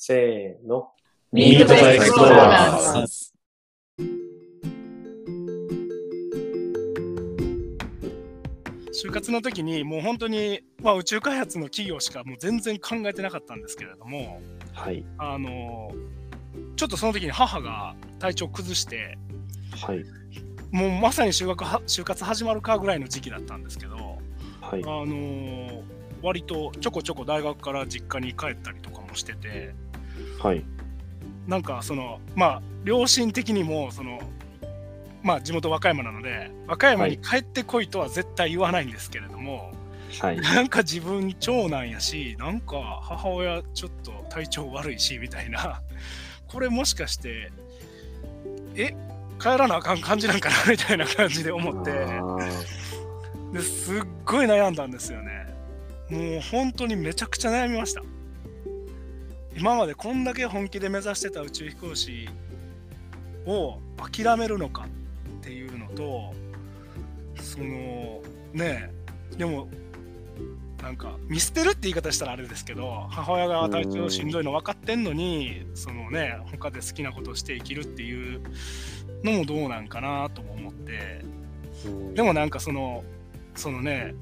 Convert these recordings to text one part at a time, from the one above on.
せーの。ミートザエクスプローラーズ。就活の時にもう本当に、まあ、宇宙開発の企業しかもう全然考えてなかったんですけれども、はい。あのちょっとその時に母が体調崩してはい。もうまさに就学は就活始まるかぐらいの時期だったんですけど、はいあ。の割とちょこちょこ大学から実家に帰ったりとかもしててはい。なんかそのまあ両親的にもそのまあ地元和歌山なので和歌山に帰ってこいとは絶対言わないんですけれども、はい。なんか自分長男やしなんか母親ちょっと体調悪いしみたいな。これもしかしてえ帰らなあかん感じなんかな？みたいな感じで思って。あですっごい悩んだんですよね。もう本当にめちゃくちゃ悩みました今までこんだけ本気で目指してた宇宙飛行士を諦めるのかっていうのとそのねえでもなんか見捨てるって言い方したらあれですけど母親が体調しんどいの分かってんのにそのね他で好きなことをして生きるっていうのもどうなんかなとも思って。ーでもなんかそのそのね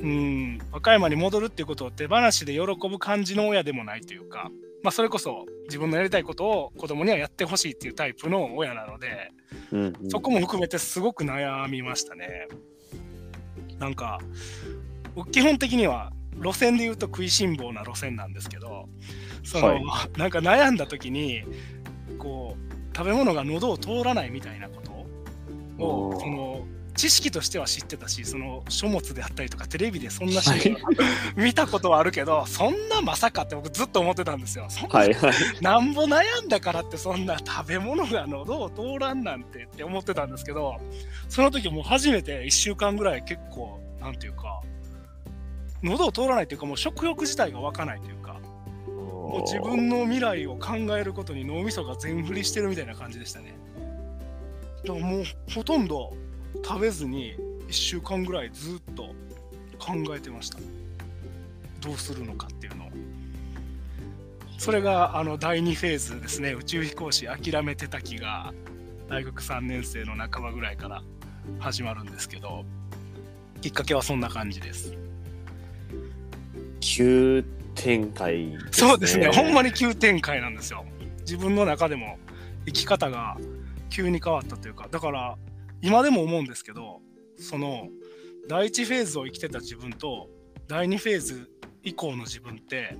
うん和歌山に戻るっていうことを手放しで喜ぶ感じの親でもないというか、まあ、それこそ自分のやりたいことを子供にはやってほしいっていうタイプの親なのでうんうん。そこも含めてすごく悩みましたね。なんか僕基本的には路線で言うと食いしん坊な路線なんですけどその、はい。なんか悩んだ時にこう食べ物が喉を通らないみたいなことをその知識としては知ってたしその書物であったりとかテレビでそんなシーン見たことはあるけどそんなまさかって僕ずっと思ってたんですよ。そんなはい。はい。なんぼ悩んだからってそんな食べ物が喉を通らんなんてって思ってたんですけどその時もう初めて1週間ぐらい結構なんていうか喉を通らないというかもう食欲自体が湧かないというかもう自分の未来を考えることに脳みそが全振りしてるみたいな感じでしたねもうほとんど食べずに1週間ぐらいずっと考えてました。どうするのかっていうのを。それがあの第2フェーズですね。宇宙飛行士諦めてた気が大学3年生の半ばぐらいから始まるんですけどきっかけはそんな感じです。急展開ね。そうですね、ほんまに急展開なんですよ。自分の中でも生き方が急に変わったというか、だから今でも思うんですけど、その第1フェーズを生きてた自分と第2フェーズ以降の自分って、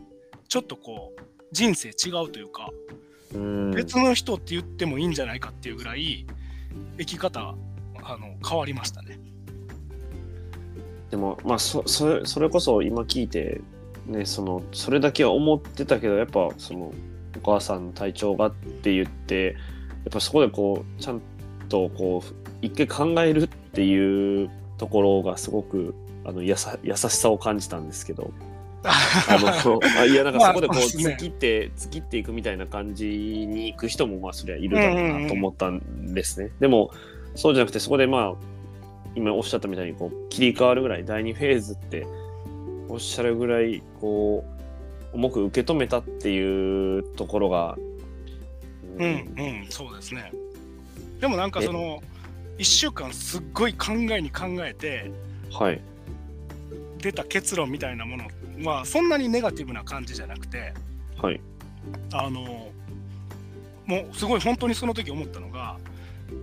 ちょっとこう、人生違うというか、うん別の人って言ってもいいんじゃないかっていうぐらい、生き方あの変わりましたね。でも、まあ、そそれそれこそ今聞いて、ね、そのそれだけは思ってたけどやっぱそのお母さんの体調がって言ってやっぱそこでこうちゃんとこう一回考えるっていうところがすごくあのやさ優しさを感じたんですけど。あのあいやなんかそこでこう突きって突きっていくみたいな感じに行く人もまあそりゃいるだろうなと思ったんですね。でもそうじゃなくてそこでまあ今おっしゃったみたいにこう切り替わるぐらい第2フェーズっておっしゃるぐらいこう重く受け止めたっていうところが、うんうんそうですねでもなんかその1週間すっごい考えに考えてはい。出た結論みたいなものはそんなにネガティブな感じじゃなくてはい。あのもうすごい本当にその時思ったのが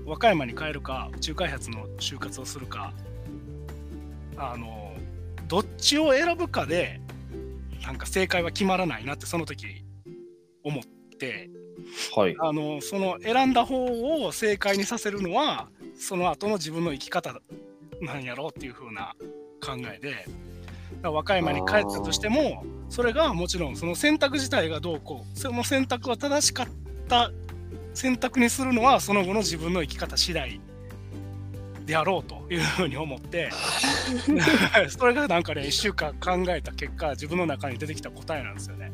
和歌山に帰るか宇宙開発の就活をするかあのどっちを選ぶかでなんか正解は決まらないなってその時思ってはいあのその選んだ方を正解にさせるのはその後の自分の生き方なんやろうっていう風な考えで和歌山に帰ったとしてもそれがもちろんその選択自体がどうこうその選択は正しかった選択にするのはその後の自分の生き方次第であろうというふうに思って それがなんかね1週間考えた結果自分の中に出てきた答えなんですよね。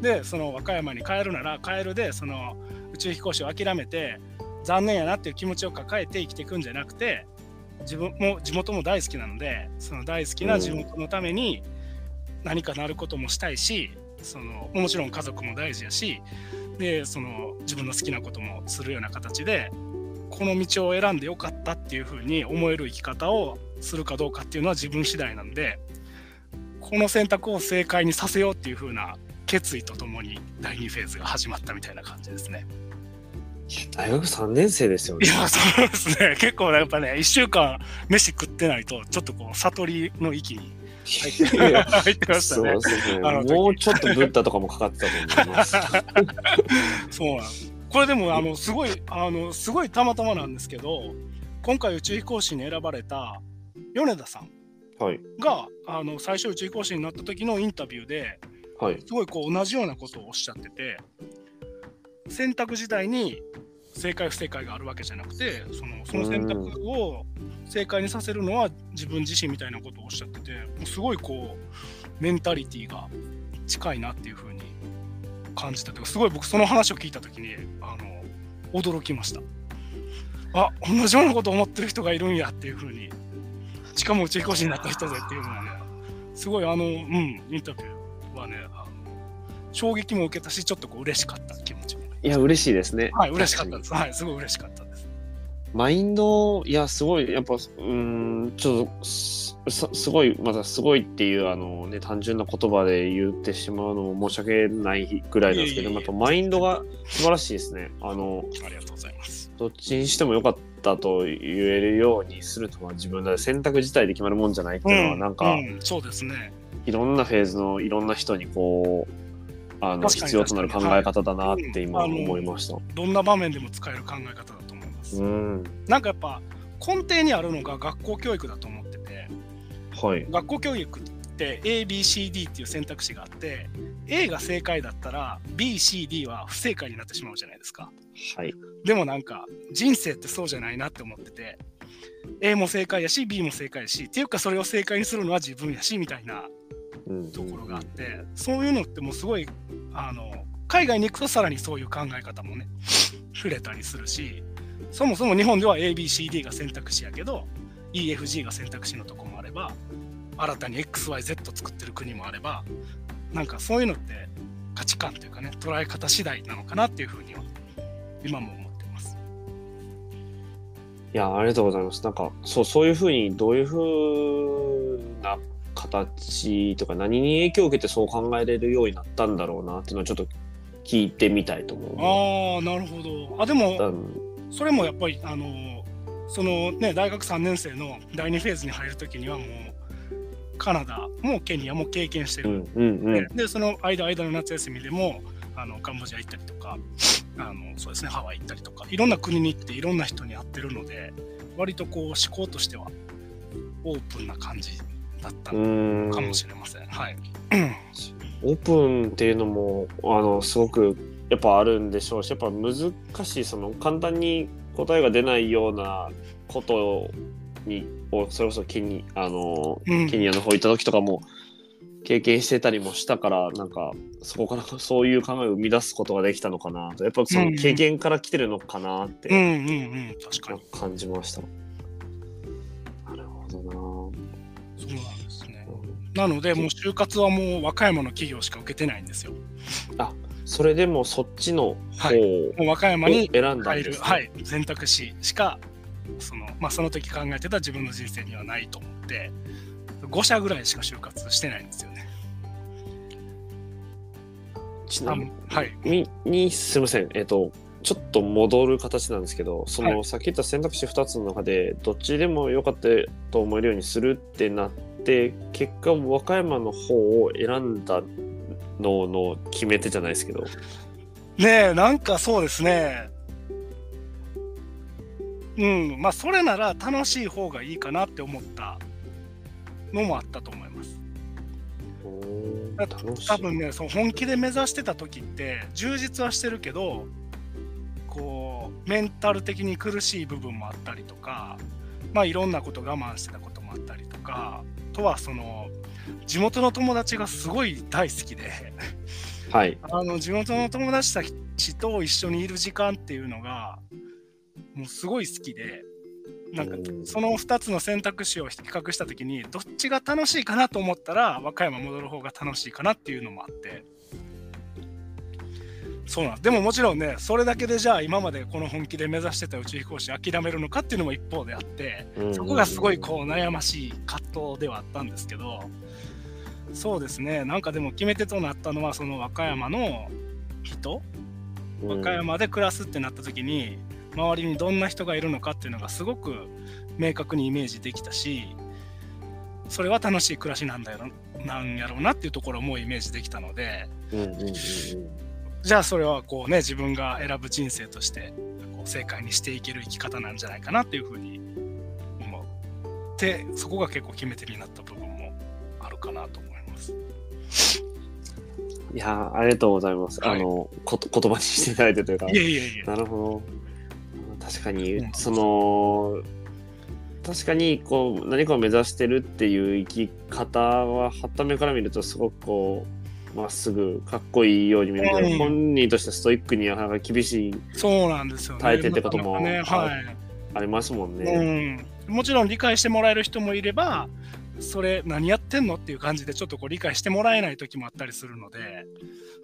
でその和歌山に帰るなら帰るでその宇宙飛行士を諦めて残念やなっていう気持ちを抱えて生きていくんじゃなくて自分も地元も大好きなのでその大好きな地元のために何かなることもしたいしそのもちろん家族も大事やしでその自分の好きなこともするような形でこの道を選んでよかったっていうふうに思える生き方をするかどうかっていうのは自分次第なんでこの選択を正解にさせようっていうふうな決意とともに第2フェーズが始まったみたいな感じですね。大学3年生ですよね。いや、そうですね。結構やっぱね、1週間飯食ってないと、ちょっとこう、悟りの域に入って 入ってましたね。そうもうちょっとブッダとかもかかってたと思います。そうなん。これでも、あの、すごい、あの、すごいたまたまなんですけど、今回宇宙飛行士に選ばれた米田さんはい。が、あの、最初宇宙飛行士になった時のインタビューで、はい。すごいこう同じようなことをおっしゃってて選択時代に正解不正解があるわけじゃなくてそのその選択を正解にさせるのは自分自身みたいなことをおっしゃっててもうすごいこうメンタリティーが近いなっていうふうに感じたというかすごい僕その話を聞いた時にあの驚きましたあ同じようなこと思ってる人がいるんやっていうふうにしかも宇宙飛行士になった人でっていうのはねすごいあのうんインタビューね。あの衝撃も受けたしちょっとこう嬉しかった気持ちも。いや、嬉しいですね。はい嬉しかった確ですはいすごい嬉しかったです。マインド、いや、すごい、やっぱ、うーん、ちょっとす、すすごい、またすごいっていう、あのね、単純な言葉で言ってしまうのも申し訳ないぐらいなんですけど、いえいえ。いえやっぱマインドが素晴らしいですね。あの、ありがとうございます。どっちにしても良かったと言えるようにするのは自分で選択自体で決まるもんじゃないっていうのは、なんか、うんそうですねいろんなフェーズのいろんな人にこう、あの必要となる考え方だなってはい今思いました。どんな場面でも使える考え方だと思います、うん。なんかやっぱ根底にあるのが学校教育だと思っててはい。学校教育って ABCD っていう選択肢があって A が正解だったら BCD は不正解になってしまうじゃないですかはい。でもなんか人生ってそうじゃないなって思ってて A も正解やし B も正解やしっていうかそれを正解にするのは自分やしみたいなうん。ところがあってそういうのってもうすごいあの海外に行くとさらにそういう考え方もね 触れたりするしそもそも日本では ABCD が選択肢やけど EFG が選択肢のとこもあれば新たに XYZ 作ってる国もあればなんかそういうのって価値観というかね捉え方次第なのかなっていうふうには今も思ってます。いや、ありがとうございます。なんか、そう、そういうふうに、どういうふうな形とか、何に影響を受けてそう考えれるようになったんだろうなっていうのをちょっと聞いてみたいと思う。ああなるほど。あでもうんそれもやっぱりあのそのね大学3年生の第2フェーズに入るときにはもうカナダもケニアも経験してる、うんうんうん。でその間間の夏休みでもあのカンボジア行ったりとかあのそうですねハワイ行ったりとかいろんな国に行っていろんな人に会ってるので割とこう思考としてはオープンな感じだったかもしれません。はい、オープンっていうのもあのすごくやっぱあるんでしょうしやっぱ難しいその簡単に答えが出ないようなことにをそれこそケニあの、うん。ケニアの方行った時とかも経験してたりもしたからなんかそこからそういう考えを生み出すことができたのかなと。やっぱその経験から来てるのかなって、うんうんうん。確かにそうなんですね。なのでもう就活はもう和歌山の企業しか受けてないんですよ。それでもそっちの方はいをもう和歌山に選んだねはい、選択肢しかその,、まあ、その時考えてた自分の人生にはないと思って5社ぐらいしか就活してないんですよね。ちなみはい、ににすみません、えっ、と、ちょっと戻る形なんですけど、その、はさっき言った選択肢2つの中で、どっちでもよかったと思えるようにするってなって、結果、和歌山の方を選んだのの決め手じゃないですけど、ねえなんかそうですね。うんまあそれなら楽しい方がいいかなって思ったのもあったと思います。多分ねそう本気で目指してた時って充実はしてるけどメンタル的に苦しい部分もあったりとかまあいろんなこと我慢してたこともあったりとかあとはその地元の友達がすごい大好きではい。あの地元の友達たちと一緒にいる時間っていうのがもうすごい好きでなんかうんその2つの選択肢を比較した時にどっちが楽しいかなと思ったら和歌山戻る方が楽しいかなっていうのもあってそうなんでももちろんねそれだけでじゃあ今までこの本気で目指してた宇宙飛行士諦めるのかっていうのも一方であってそこがすごいこう悩ましい葛藤ではあったんですけどそうですね。なんかでも決め手となったのはその和歌山の人和歌山で暮らすってなった時に周りにどんな人がいるのかっていうのがすごく明確にイメージできたしそれは楽しい暮らしなんだよなんやろうなっていうところもイメージできたので、うんうんうんうんじゃあそれはこうね自分が選ぶ人生としてこう正解にしていける生き方なんじゃないかなっていうふうに思ってそこが結構決め手になった部分もあるかなと思います。いやーありがとうございます。はいあのこ言葉にしていただいてというかいやいやいや。なるほど。確かに、うんその、確かにこう何かを目指してるっていう生き方は、はった目から見るとすごくこう、まっすぐ、かっこいいように見えるけど、うん本人としてストイックになかなか厳しい、そうなんですよね。耐えてってこともね、はい。ありますもんね。うん、もちろん理解してもらえる人もいればそれ何やってんのっていう感じでちょっとこう理解してもらえない時もあったりするので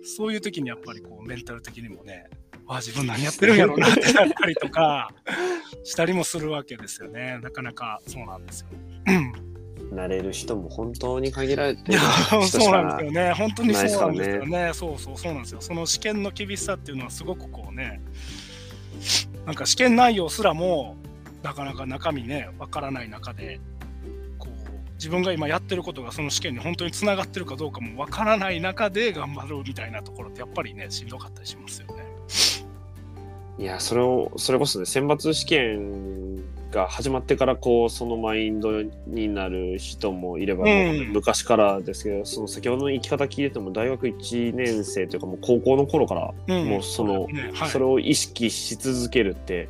そういう時にやっぱりこうメンタル的にもねあ自分何やってるんやろうなってなったりとかしたりもするわけですよねなかなかそうなんですよ。うんなれる人も本当に限られてる人しそうなんかですよね。本当にそうなんですよね。そうそうそうなんですよ。その試験の厳しさっていうのはすごくこうねなんか試験内容すらもなかなか中身ねわからない中でこう自分が今やってることがその試験に本当につながってるかどうかもわからない中で頑張るみたいなところってやっぱりねしんどかったりしますよね。いや、それを、それこそね、選抜試験が始まってから、こう、そのマインドになる人もいれば、うん。昔からですけど、その先ほどの生き方聞いてても、大学1年生というか、もう高校の頃から、うん。もうその、それを意識し続けるって、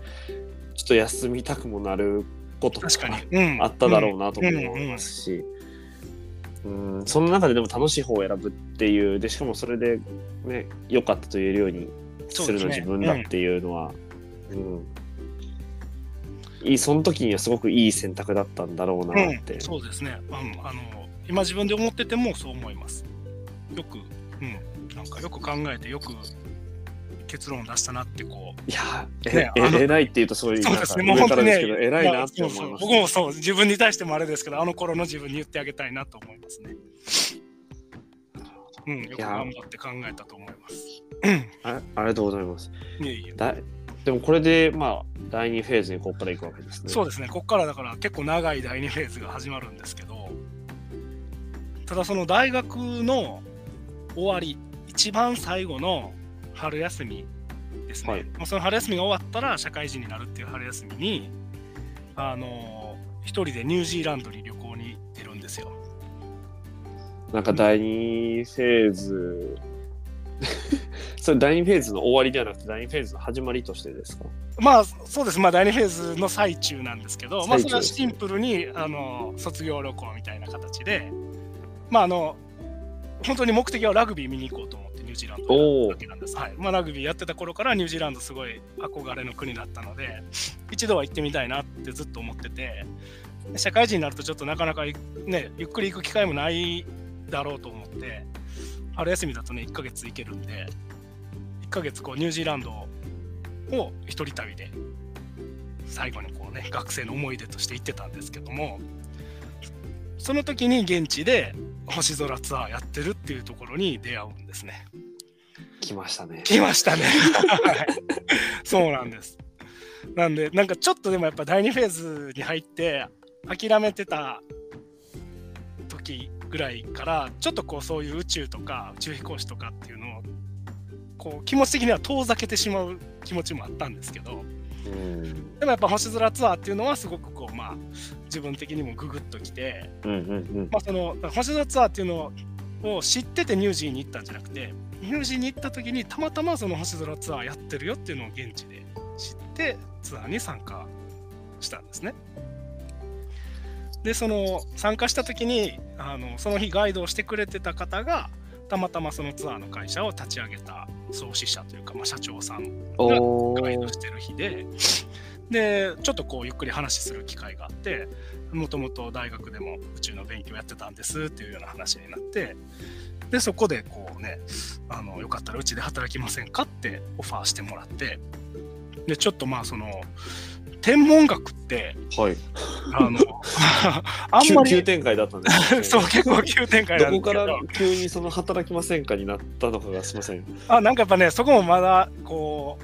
ちょっと休みたくもなることもあっただろうなとも思いますし、うん、その中ででも楽しい方を選ぶっていう、で、しかもそれでね、良かったと言えるようにするの自分だっていうのは、うん。いい、その時にはすごくいい選択だったんだろうなって。うん、そうですね、うん、あの今自分で思っててもそう思いますよく、うん、なんかよく考えてよく結論出したなってこういや、え、ねえ偉いって言うとそういう、そうですね、もう本当にね偉いなってまあ思います。僕もそう、自分に対してもあれですけど、あの頃の自分に言ってあげたいなと思いますね。うん、よくや頑張って考えたと思います。あありがとうございます。いえいえ。だでもこれで、まあ、第2フェーズにここから行くわけですね。そうですね、ここからだから結構長い第2フェーズが始まるんですけど、ただその大学の終わり、一番最後の春休みですね、はいもうその春休みが終わったら社会人になるっていう春休みに、あの一人でニュージーランドに旅行に出るんですよ。なんか第2フェーズ、それ第2フェーズの終わりではなくて、第2フェーズの始まりとしてですか？まあそうです、まあ、第2フェーズの最中なんですけど、まあ、それはシンプルにあの卒業旅行みたいな形で、まああの、本当に目的はラグビー見に行こうと思ってニュージーランドわけなんです。はい。まあ、ラグビーやってた頃からニュージーランドすごい憧れの国だったので、一度は行ってみたいなってずっと思ってて、で社会人になるとちょっとなかなか、ね、ゆっくり行く機会もないだろうと思って、春休みだとね、1ヶ月行けるんで、1ヶ月こうニュージーランドを一人旅で最後にこうね学生の思い出として行ってたんですけどもその時に現地で星空ツアーやってるっていうところに出会うんですね。来ましたね。来ましたね。はい。そうなんです。なんでなんかちょっとでもやっぱ第2フェーズに入って諦めてた時ぐらいからちょっとこうそういう宇宙とか宇宙飛行士とかっていうのをこう気持ち的には遠ざけてしまう気持ちもあったんですけどうん。でもやっぱ星空ツアーっていうのはすごくこうまあ自分的にもググッときて、うんうんうん。まあ、その星空ツアーっていうのを知っててニュージーに行ったんじゃなくてニュージーに行った時にたまたまその星空ツアーやってるよっていうのを現地で知ってツアーに参加したんですね。でその参加した時にあのその日ガイドをしてくれてた方がたまたまそのツアーの会社を立ち上げた創始者というか、まあ、社長さんおー。ガイドしてる日で、で、ちょっとこうゆっくり話する機会があって、もともと大学でも宇宙の勉強やってたんですっていうような話になって、で、そこでこうね、あのよかったらうちで働きませんかってオファーしてもらって、で、ちょっとまあその、天文学って、はい。あの、あんまり、急急展開だったんですね そう、結構急展開などこかんですけどら急にその働きませんかになったのかがすみません。あなんかやっぱねそこもまだこ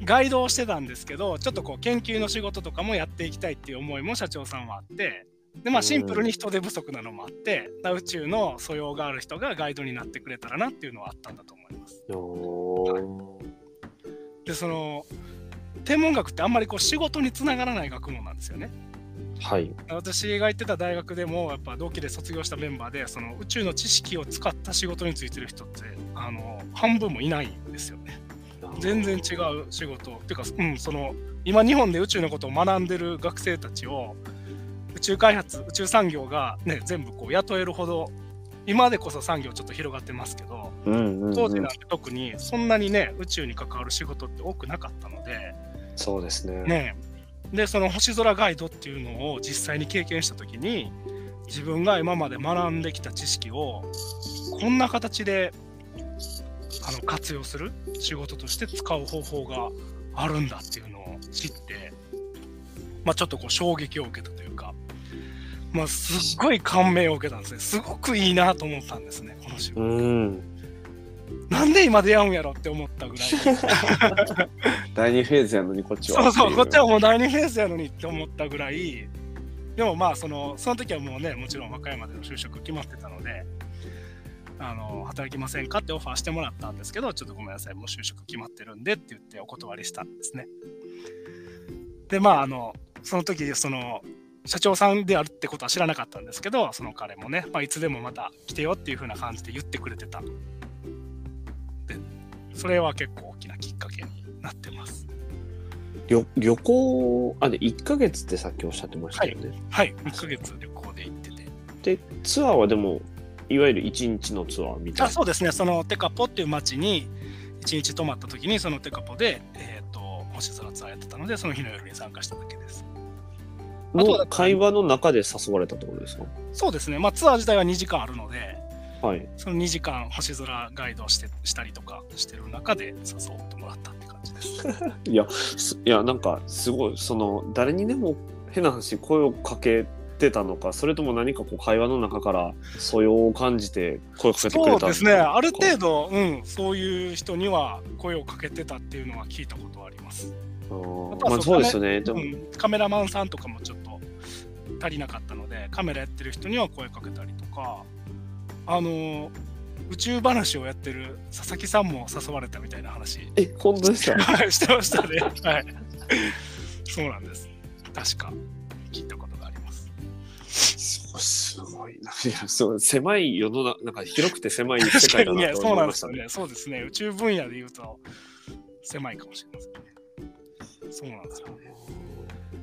うガイドをしてたんですけどちょっとこう研究の仕事とかもやっていきたいっていう思いも社長さんはあってでまあシンプルに人手不足なのもあって宇宙の素養がある人がガイドになってくれたらなっていうのはあったんだと思います。でその天文学ってあんまりこう仕事につながらない学問なんですよね。はい。私が行ってた大学でもやっぱ同期で卒業したメンバーでその宇宙の知識を使った仕事についてる人ってあの半分もいないんですよね。全然違う仕事っていうか、うん、その今日本で宇宙のことを学んでる学生たちを宇宙開発宇宙産業が、ね、全部こう雇えるほど今でこそ産業ちょっと広がってますけどうんうんうん当時なんて特にそんなにね宇宙に関わる仕事って多くなかったので、そうですね。ね、でその星空ガイドっていうのを実際に経験した時に自分が今まで学んできた知識をこんな形であの活用する仕事として使う方法があるんだっていうのを知って、まあ、ちょっとこう衝撃を受けたというか、まあ、すっごい感銘を受けたんですねすごくいいなと思ったんですねこの仕事。うん。なんで今出会うんやろって思ったぐらい 第二フェーズやのにこっちは。そうそう、こっちはもう第2フェーズやのにって思ったぐらい、でもまあその、その時はもうね、もちろん和歌山での就職決まってたので、あの働きませんかってオファーしてもらったんですけど、ちょっとごめんなさい、もう就職決まってるんでって言ってお断りしたんですね。で、まあ、あの、その時その、社長さんであるってことは知らなかったんですけど、その彼もね、まあ、いつでもまた来てよっていう風な感じで言ってくれてた。で、それは結構大きなきっかけになってます。旅旅行、あ、で、1ヶ月ってさっきおっしゃってましたよね。はい、1ヶ月旅行で行ってて。で、ツアーはでも、いわゆる1日のツアーみたいあな。そうですね、そのテカポっていう町に1日泊まった時に、そのテカポで、えー、と星空ツアーやってたので、その日の夜に参加しただけです。の会話の中で誘われたってことですか？そうですね、まあ、ツアー自体は2時間あるので、はい。その2時間星空ガイドをしてしたりとかしてる中で誘ってもらったって感じです。いや、すいや、なんか、すごい、その、誰にでも変な話、声をかけてたのか、それとも何かこう、会話の中から素養を感じて声をかけてくれたそうですね、ある程度、うん、そういう人には声をかけてたっていうのは聞いたことはあります。度あまあ、そうですよね。でも、うん、カメラマンさんとかもちょっと足りなかったのでカメラやってる人には声かけたりとかあの宇宙話をやってる佐々木さんも誘われたみたいな話。え、本当ですか？はいしてましたね。はい。そうなんです。確か聞いたことがあります。すごいな。いや、そう、狭い世の中、なんか広くて狭い世界だなとねそう思いましたね。なんですよね。そうですね。宇宙分野で言うと狭いかもしれませんね。そうなんですよね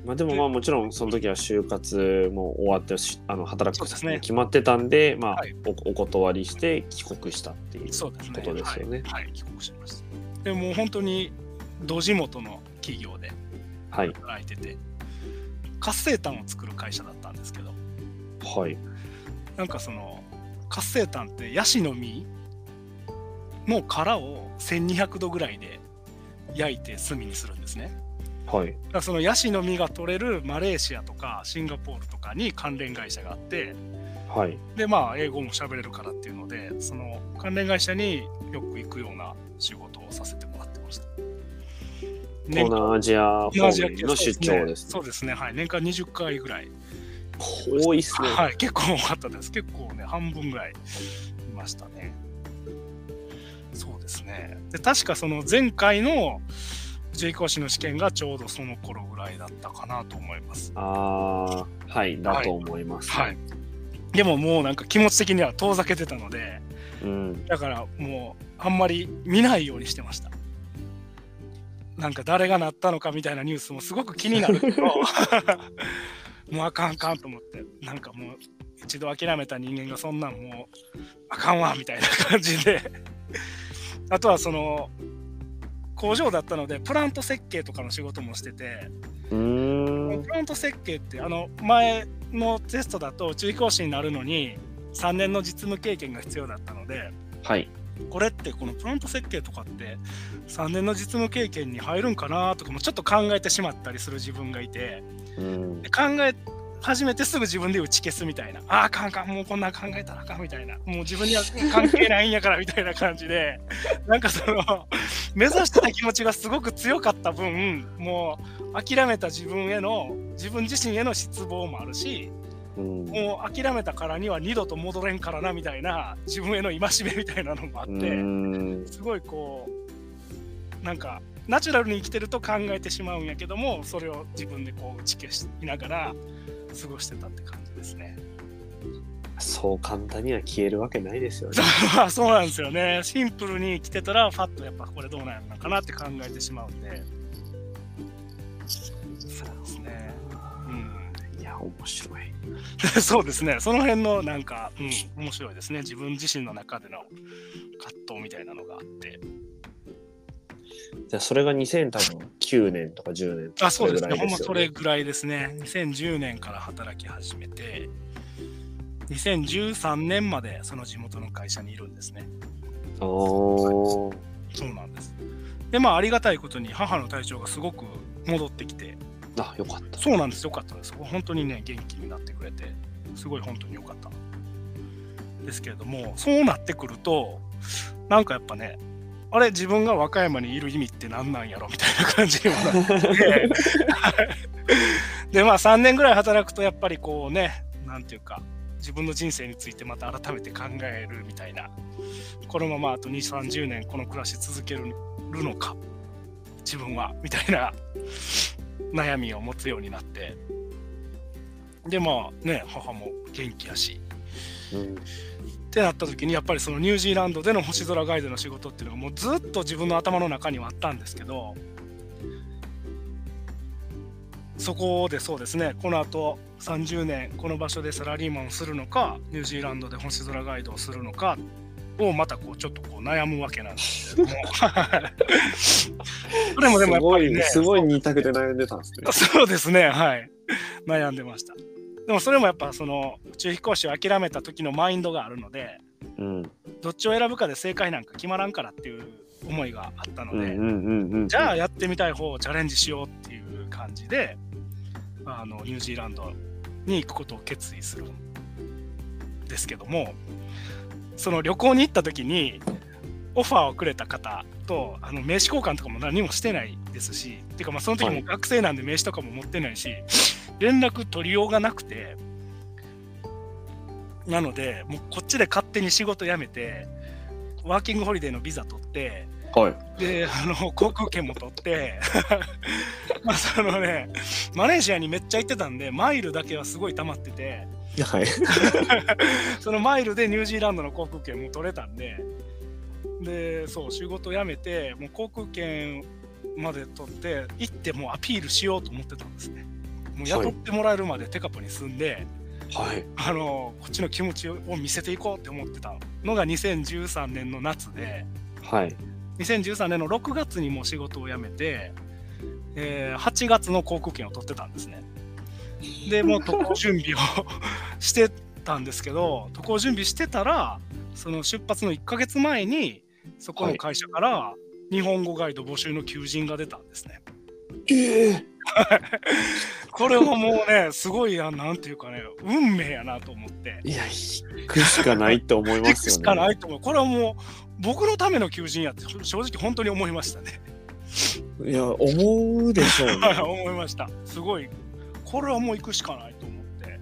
まあでもまあもちろんその時は就活も終わってしあの働くそうですね。決まってたんで、まあはい。おお断りして帰国したっていう。ことですよね。はい、はい、帰国しました。でもう本当に土地元の企業ではい。働いてて活性炭を作る会社だったんですけど。はい。なんかその活性炭ってヤシの実の殻を1200度ぐらいで焼いて炭にするんですねはい。だそのヤシの実が取れるマレーシアとかシンガポールとかに関連会社があってはい。でまあ英語も喋れるからっていうのでその関連会社によく行くような仕事をさせてもらってました東南アジア方面の出張ですね。そうですねはい年間20回ぐらい多いっすね。はい、結構多かったです。結構ね、半分ぐらいいましたね。そうですね。で、確かその前回の宇宙飛行士の試験がちょうどその頃ぐらいだったかなと思います。ああ、はい、だと思います。はい。でももうなんか気持ち的には遠ざけてたので、うん。だからもうあんまり見ないようにしてました。なんか誰がなったのかみたいなニュースもすごく気になるけど、もうあかんあかんと思って、なんかもう一度諦めた人間がそんなんもうあかんわみたいな感じで、あとはその工場だったのでプラント設計とかの仕事もしてて。プラント設計ってあの前のテストだと宇宙飛行士になるのに3年の実務経験が必要だったので、はい。これってこのプロント設計とかって3年の実務経験に入るんかなとかもちょっと考えてしまったりする自分がいて。考え始めてすぐ自分で打ち消すみたいな。ああかんかん。もうこんなん考えたらあかんみたいな。もう自分には関係ないんやからみたいな感じで。なんかその目指してた気持ちがすごく強かった分もう諦めた自分への自分自身への失望もあるしうん。もう諦めたからには二度と戻れんからなみたいな自分への戒めみたいなのもあって。うん。すごいこうなんかナチュラルに生きてると考えてしまうんやけどもそれを自分でこう打ち消しながら過ごしてたって感じですね。そう簡単には消えるわけないですよね。ま あそうなんですよね。シンプルに生きてたらファッとやっぱこれどうなんのかなって考えてしまうんで。そうですね。うん。いや、面白い。そうですね。その辺のなんか、うん、面白いですね。自分自身の中での葛藤みたいなのがあって。じゃあ、それが2009年とか10年とかあ、そうですね。ほんまそれ。ぐらいですね。2010年から働き始めて、2013年までその地元の会社にいるんですね。おーそうなんです。で、まあ、ありがたいことに母の体調がすごく戻ってきて、あ、よかった。そうなんです。よかったです。本当にね、元気になってくれて、すごい本当によかった。ですけれども、そうなってくると、なんかやっぱね、あれ、自分が和歌山にいる意味って何なんやろみたいな感じにもなって。で、まあ3年ぐらい働くと、やっぱりこうね、なんていうか、自分の人生についてまた改めて考えるみたいな、このままあと2、30年この暮らし続けるのか、自分は、みたいな。悩みを持つようになって、で、まあね、母も元気やし、ってなった時にやっぱりそのニュージーランドでの星空ガイドの仕事っていうのがもうずっと自分の頭の中にはあったんですけどそこでそうですねこのあと30年この場所でサラリーマンをするのかニュージーランドで星空ガイドをするのかをまたこうちょっとこう悩むわけなんですけれども それもでもやっぱりねすごい、すごい二択で悩んでたんですね。そうですね、はい。悩んでました。でもそれもやっぱその宇宙飛行士を諦めた時のマインドがあるので、うん。どっちを選ぶかで正解なんか決まらんからっていう思いがあったので。じゃあやってみたい方をチャレンジしようっていう感じで、あのニュージーランドに行くことを決意するんですけども、その旅行に行った時に、オファーをくれた方とあの名刺交換とかも何もしてないですし、てかまあその時もはい学生なんで名刺とかも持ってないし、連絡取りようがなくて、なので、もうこっちで勝手に仕事辞めて、ワーキングホリデーのビザ取って、はい。で、あの、航空券も取って、まあ、そのね、マレーシアにめっちゃ行ってたんで、マイルだけはすごい溜まってて、はい。そのマイルでニュージーランドの航空券も取れたんで、で、そう、仕事辞めて、もう航空券まで取って、行ってもうアピールしようと思ってたんですね。もう雇ってもらえるまでテカポに住んで、はい。あの、こっちの気持ちを見せていこうって思ってたのが2013年の夏で、はい。2013年の6月にもう仕事を辞めて、えー8月の航空券を取ってたんですね。でもう渡航準備を してたんですけど渡航準備してたらその出発の1ヶ月前にそこの会社から日本語ガイド募集の求人が出たんですね。ええ これはもうねすごいあなんていうかね運命やなと思って。いや、行くしかないと思いますよね。しかないと思う。これはもう僕のための求人やって正直本当に思いましたね。いや、思うでしょうね。はい、思いました。すごい、これはもう行くしかないと思って。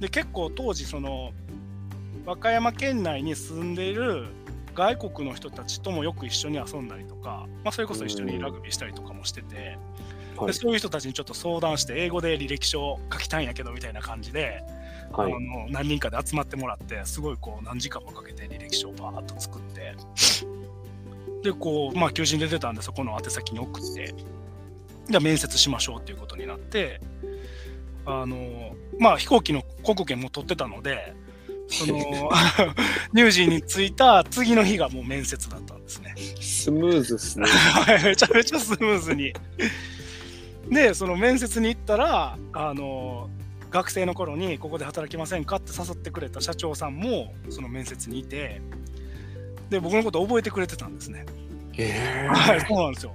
で、結構当時、その、和歌山県内に住んでいる外国の人たちともよく一緒に遊んだりとか、まあ、それこそ一緒にラグビーしたりとかもしてて、はいでそういう人たちにちょっと相談して、英語で履歴書を書きたいんやけどみたいな感じで、はい。あの何人かで集まってもらってすごいこう何時間もかけて履歴書をバーッと作ってでこうまあ求人で出たんでそこの宛先に送ってじ面接しましょうっていうことになってあのまあ飛行機の航空券も取ってたのでそのニュージーに着いた次の日がもう面接だったんですね。スムーズですね。はいめちゃめちゃスムーズに。で、その面接に行ったら、あの、学生の頃にここで働きませんかって誘ってくれた社長さんもその面接にいてで僕のこと覚えてくれてたんですね。え。はい、そうなんですよ。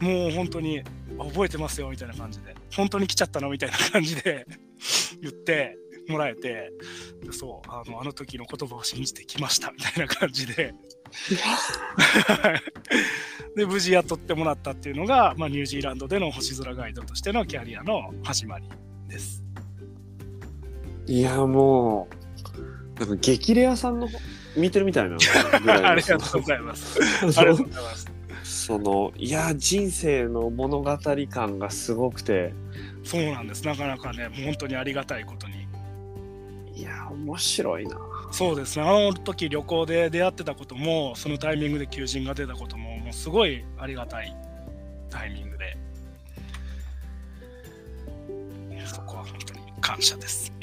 もう本当に覚えてますよみたいな感じで。本当に来ちゃったの？みたいな感じで 言ってもらえて。そうあのあの時の言葉を信じてきましたみたいな感じでで無事雇ってもらったっていうのが、まあ、ニュージーランドでの星空ガイドとしてのキャリアの始まりです。いやもうなんか激レアさんの見てるみたいな ありがとうございます。ありがとうございます。そのいや人生の物語感がすごくてそうなんです。なかなかね、本当にありがたいことに。いや面白いなそうですね。あの時旅行で出会ってたことも、そのタイミングで求人が出たことも、もうすごいありがたいタイミングで。そこは本当に感謝です。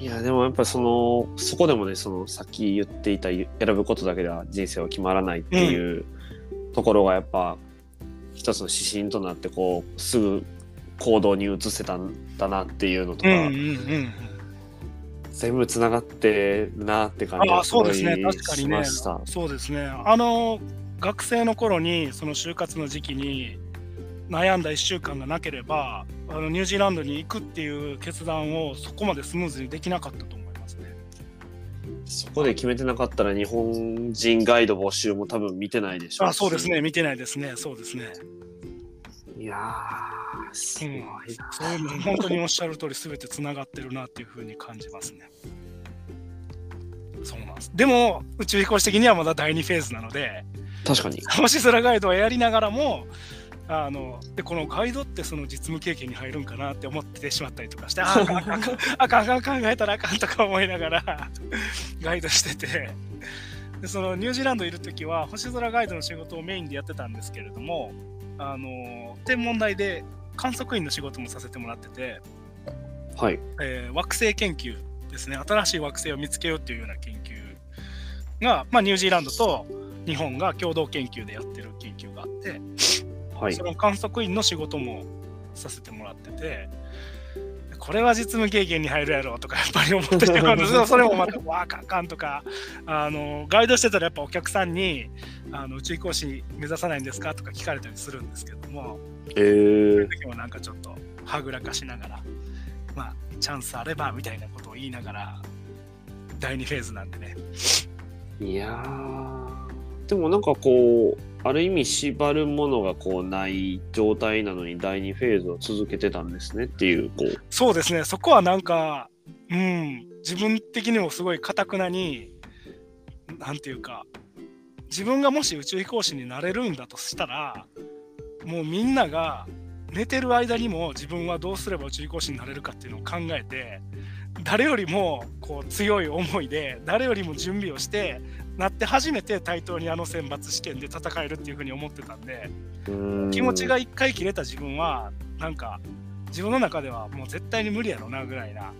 いやでもやっぱそのそこでもねそのさっき言っていた選ぶことだけでは人生は決まらないっていうところがやっぱ一つの指針となってこうすぐ行動に移せたんだなっていうのとか、うんうんうん。全部つながってるなって感じああ、がすごいそうですね。確かにね。そうですね。あの、学生の頃に、その就活の時期に悩んだ1週間がなければ、あのニュージーランドに行くっていう決断をそこまでスムーズにできなかったと思いますね。そこで決めてなかったら日本人ガイド募集も多分見てないでしょしあそうですね。見てないですね。そうですね。いやーすごいな。そういうの本当におっしゃる通り全てつながってるなっていうふうに感じますね。そうなんです。でも宇宙飛行士的にはまだ第2フェーズなので、確かに。星空ガイドをやりながらも、あのでこのガイドってその実務経験に入るんかなって思ってしまったりとかして、ああんあかんあかんあかん考えたらあかんとか思いながらガイドしてて。でそのニュージーランドいる時は星空ガイドの仕事をメインでやってたんですけれどもあの天文台で観測員の仕事もさせてもらってて、はい。えー惑星研究ですね新しい惑星を見つけようっていうような研究が、まあ、ニュージーランドと日本が共同研究でやってる研究があって、はいそ。の観測員の仕事もさせてもらっててこれは実務経験に入るやろうとかやっぱり思ってしまうんですよ それもまたわあかんかんとかあのガイドしてたらやっぱお客さんにあの宇宙飛行士目指さないんですかとか聞かれたりするんですけどもえそういうー、時もなんかちょっとはぐらかしながら、まあ、チャンスあればみたいなことを言いながら、第2フェーズなんでね。いやーでもなんかこうある意味縛るものがこうない状態なのに第2フェーズを続けてたんですねっていうこう。そうですね、そこはなんか、うん、自分的にもすごいかたくなに、なんていうか、自分がもし宇宙飛行士になれるんだとしたら、もうみんなが寝てる間にも自分はどうすれば宇宙飛行士になれるかっていうのを考えて、誰よりもこう強い思いで、誰よりも準備をして、なって初めて対等にあの選抜試験で戦えるっていうふうに思ってたんで、気持ちが一回切れた自分はなんか自分の中ではもう絶対に無理やろなぐらいな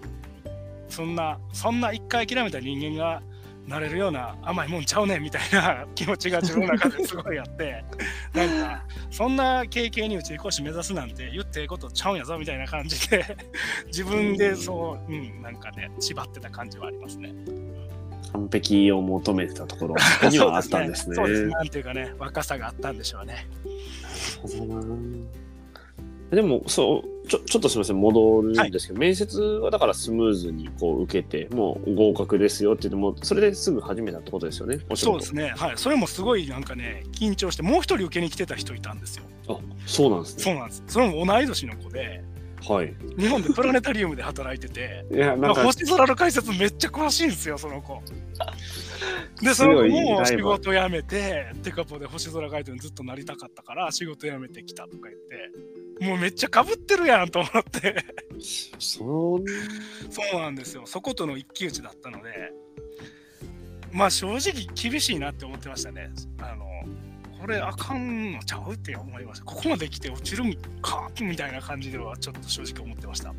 そんなそんな一回諦めた人間がなれるような甘いもんちゃうねんみたいな 気持ちが自分の中ですごいあって なんかそんな経験に宇宙飛行士目指すなんて言ってええことちゃうんやぞみたいな感じで 自分でそう、うん、なんかね縛ってた感じはありますね。完璧を求めてたところにはあったんですね。そうですね。なんていうかね若さがあったんでしょうね。でもそうちょちょっとすみません戻るんですけど、面接はだからスムーズにこう受けてもう合格ですよって言ってもそれですぐ始めたってことですよねそうですね。はい。それもすごいなんかね、緊張して、もう一人受けに来てた人いたんですよ。あそうなんですねそうなんです。それも同い年の子で、はい日本でプラネタリウムで働いてて、いやなんか星空の解説めっちゃ詳しいんですよ、その子。で、その子も仕事辞めて、テカポで星空ガイドにずっとなりたかったから、仕事辞めてきたとか言って、もうめっちゃかぶってるやんと思って。そんそうなんですよ。そことの一騎打ちだったので、まあ正直厳しいなって思ってましたね。あの、これあかんのちゃうって思いました。ここまで来て落ちるんかみたいな感じではちょっと正直思ってました。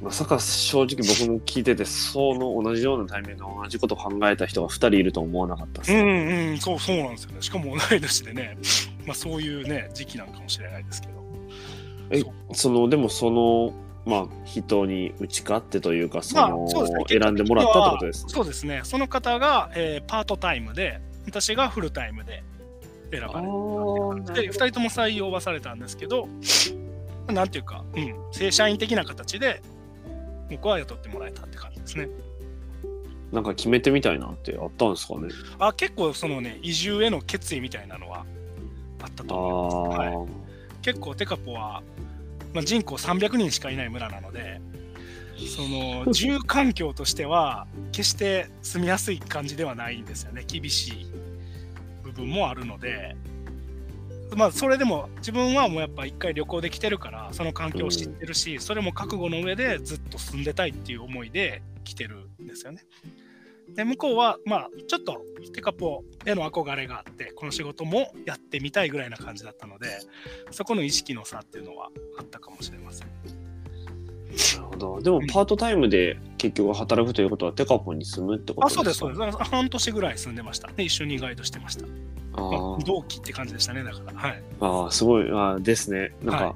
まさか正直僕も聞いててその同じようなタイミングで同じことを考えた人が2人いると思わなかったです、うんうん、そうそうなんですよね。しかも同い年でね、まあそういうね、時期なんかもしれないですけど。えそのでもそのまあ人に打ち勝ってというかそまあの、そね選んでもらったってことですね。そうですね。その方が、えーパートタイムで、私がフルタイムで選ばれた。で、2人とも採用はされたんですけど、なんていうか、うん、正社員的な形で、僕は雇ってもらえたって感じですね。なんか決めてみたいなってあったんですかね。あ結構、そのね、移住への決意みたいなのはあったと思います。はい、結構、テカポは、まあ、人口300人しかいない村なので、その 住環境としては、決して住みやすい感じではないんですよね、厳しい部分もあるので、まあ、それでも自分はもうやっぱ一回旅行で来てるから、その環境を知ってるし、それも覚悟の上でずっと住んでたいっていう思いで来てるんですよね。で向こうは、まあ、ちょっとテカポへの憧れがあって、この仕事もやってみたいぐらいな感じだったので、そこの意識の差っていうのはあったかもしれません。なるほど。でもパートタイムで結局働くということはテカポに住むってことあ、ですか？そうです、そうです。半年ぐらい住んでました。で、一緒にガイドしてました。あまあー同期って感じでしたね、だから。はい。あー、すごい。あーですね。なんか、は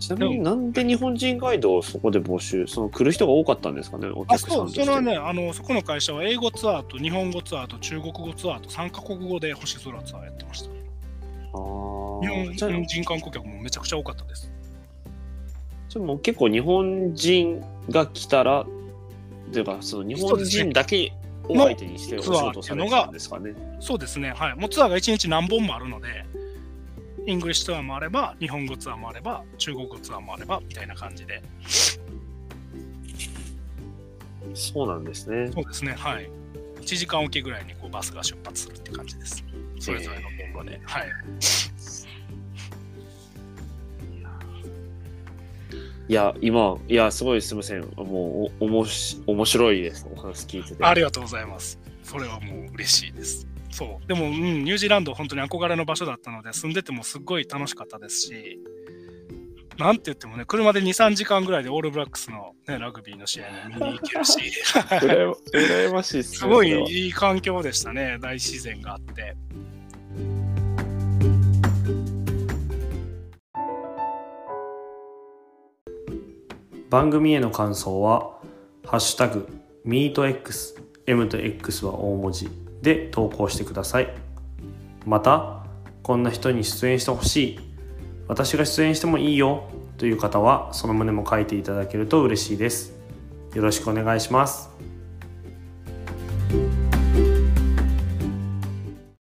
ちなみになんで日本人ガイドをそこで募集、その来る人が多かったんですかね、おあ、客さんそ。それはね、あの、そこの会社は英語ツアーと日本語ツアーと中国語ツアーと3カ国語で星空ツアーやってました。あ日本人観光客もめちゃくちゃ多かったです。じゃあもう結構日本人が来たら、というか、その日本人だけを相手にしてお仕事されてたんですかね。そうですね、はい。もうツアーが1日何本もあるので、English ツアーもあれば、日本語ツアーもあれば、中国語ツアーもあれば、みたいな感じで。そうなんですね。そうですね、はい。1時間おきぐらいにこうバスが出発するって感じです。それぞれの言語で。はい。いや、今、いや、すごいすみません。もう、お、おもし、面白いです。お話聞いてて。ありがとうございます。それはもう嬉しいです。そう。でも、うん、ニュージーランド、本当に憧れの場所だったので、住んでてもすっごい楽しかったですし、なんて言ってもね、車で2、3時間ぐらいでオールブラックスの、ね、ラグビーの試合も見に行けるし、うらや羨ましいっすね。すごいいい環境でしたね、大自然があって。番組への感想は「ハッシュタグ MeetX」M と X は大文字で投稿してください。またこんな人に出演してほしい。私が出演してもいいよという方はその旨も書いていただけると嬉しいです。よろしくお願いします。